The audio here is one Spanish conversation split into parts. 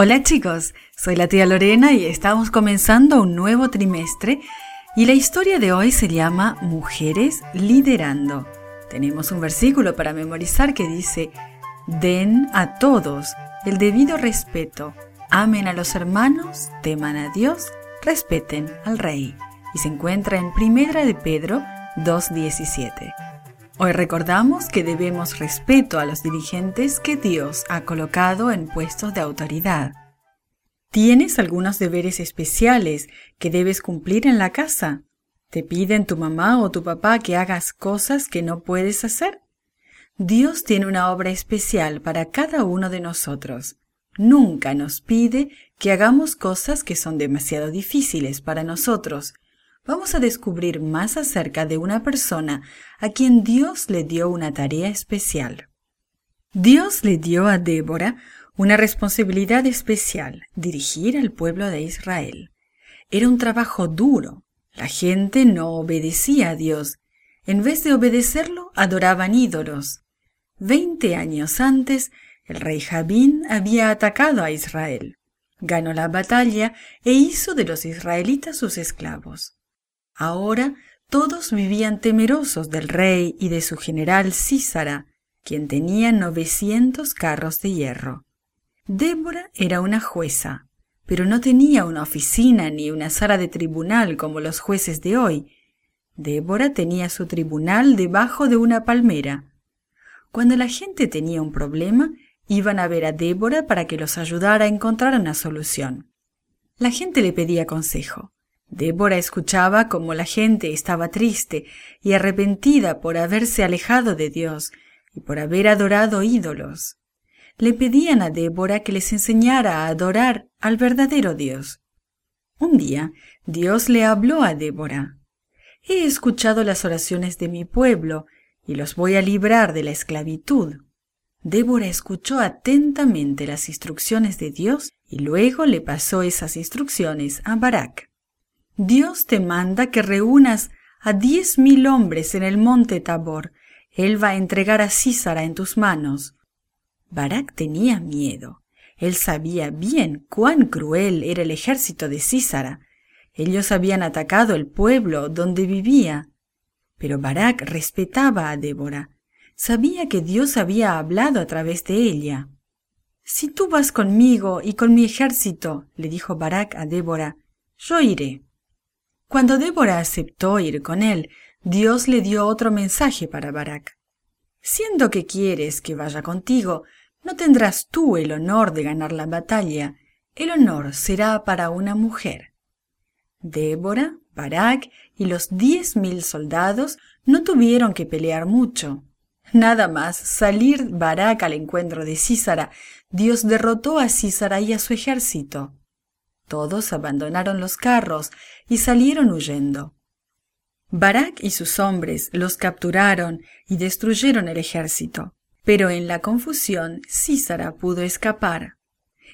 Hola chicos, soy la tía Lorena y estamos comenzando un nuevo trimestre y la historia de hoy se llama Mujeres liderando. Tenemos un versículo para memorizar que dice, den a todos el debido respeto, amen a los hermanos, teman a Dios, respeten al rey. Y se encuentra en Primera de Pedro 2.17. Hoy recordamos que debemos respeto a los dirigentes que Dios ha colocado en puestos de autoridad. ¿Tienes algunos deberes especiales que debes cumplir en la casa? ¿Te piden tu mamá o tu papá que hagas cosas que no puedes hacer? Dios tiene una obra especial para cada uno de nosotros. Nunca nos pide que hagamos cosas que son demasiado difíciles para nosotros, vamos a descubrir más acerca de una persona a quien Dios le dio una tarea especial. Dios le dio a Débora una responsabilidad especial, dirigir al pueblo de Israel. Era un trabajo duro. La gente no obedecía a Dios. En vez de obedecerlo, adoraban ídolos. Veinte años antes, el rey Jabín había atacado a Israel. Ganó la batalla e hizo de los israelitas sus esclavos. Ahora todos vivían temerosos del rey y de su general Císara, quien tenía novecientos carros de hierro. Débora era una jueza, pero no tenía una oficina ni una sala de tribunal como los jueces de hoy. Débora tenía su tribunal debajo de una palmera. Cuando la gente tenía un problema, iban a ver a Débora para que los ayudara a encontrar una solución. La gente le pedía consejo. Débora escuchaba cómo la gente estaba triste y arrepentida por haberse alejado de Dios y por haber adorado ídolos. Le pedían a Débora que les enseñara a adorar al verdadero Dios. Un día Dios le habló a Débora. He escuchado las oraciones de mi pueblo y los voy a librar de la esclavitud. Débora escuchó atentamente las instrucciones de Dios y luego le pasó esas instrucciones a Barak. Dios te manda que reúnas a diez mil hombres en el monte Tabor. Él va a entregar a Císara en tus manos. Barak tenía miedo. Él sabía bien cuán cruel era el ejército de Císara. Ellos habían atacado el pueblo donde vivía. Pero Barak respetaba a Débora. Sabía que Dios había hablado a través de ella. Si tú vas conmigo y con mi ejército, le dijo Barak a Débora, yo iré. Cuando Débora aceptó ir con él, Dios le dio otro mensaje para Barak. Siendo que quieres que vaya contigo, no tendrás tú el honor de ganar la batalla, el honor será para una mujer. Débora, Barak y los diez mil soldados no tuvieron que pelear mucho. Nada más salir Barak al encuentro de Císara, Dios derrotó a Císara y a su ejército. Todos abandonaron los carros y salieron huyendo. Barak y sus hombres los capturaron y destruyeron el ejército. Pero en la confusión Císara pudo escapar.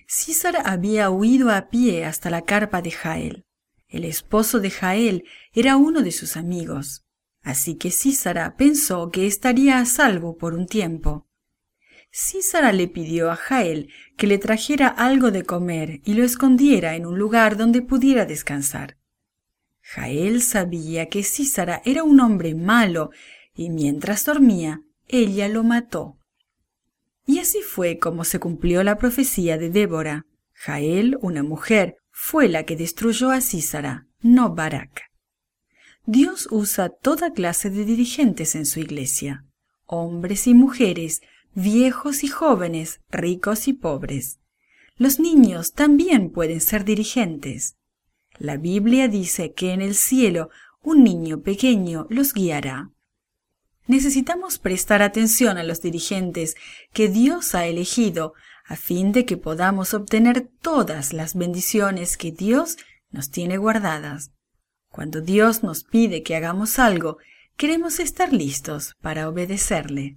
Císara había huido a pie hasta la carpa de Jael. El esposo de Jael era uno de sus amigos. Así que Císara pensó que estaría a salvo por un tiempo. Císara le pidió a Jael que le trajera algo de comer y lo escondiera en un lugar donde pudiera descansar. Jael sabía que Císara era un hombre malo y mientras dormía, ella lo mató. Y así fue como se cumplió la profecía de Débora. Jael, una mujer, fue la que destruyó a Císara, no Barak. Dios usa toda clase de dirigentes en su iglesia, hombres y mujeres viejos y jóvenes, ricos y pobres. Los niños también pueden ser dirigentes. La Biblia dice que en el cielo un niño pequeño los guiará. Necesitamos prestar atención a los dirigentes que Dios ha elegido a fin de que podamos obtener todas las bendiciones que Dios nos tiene guardadas. Cuando Dios nos pide que hagamos algo, queremos estar listos para obedecerle.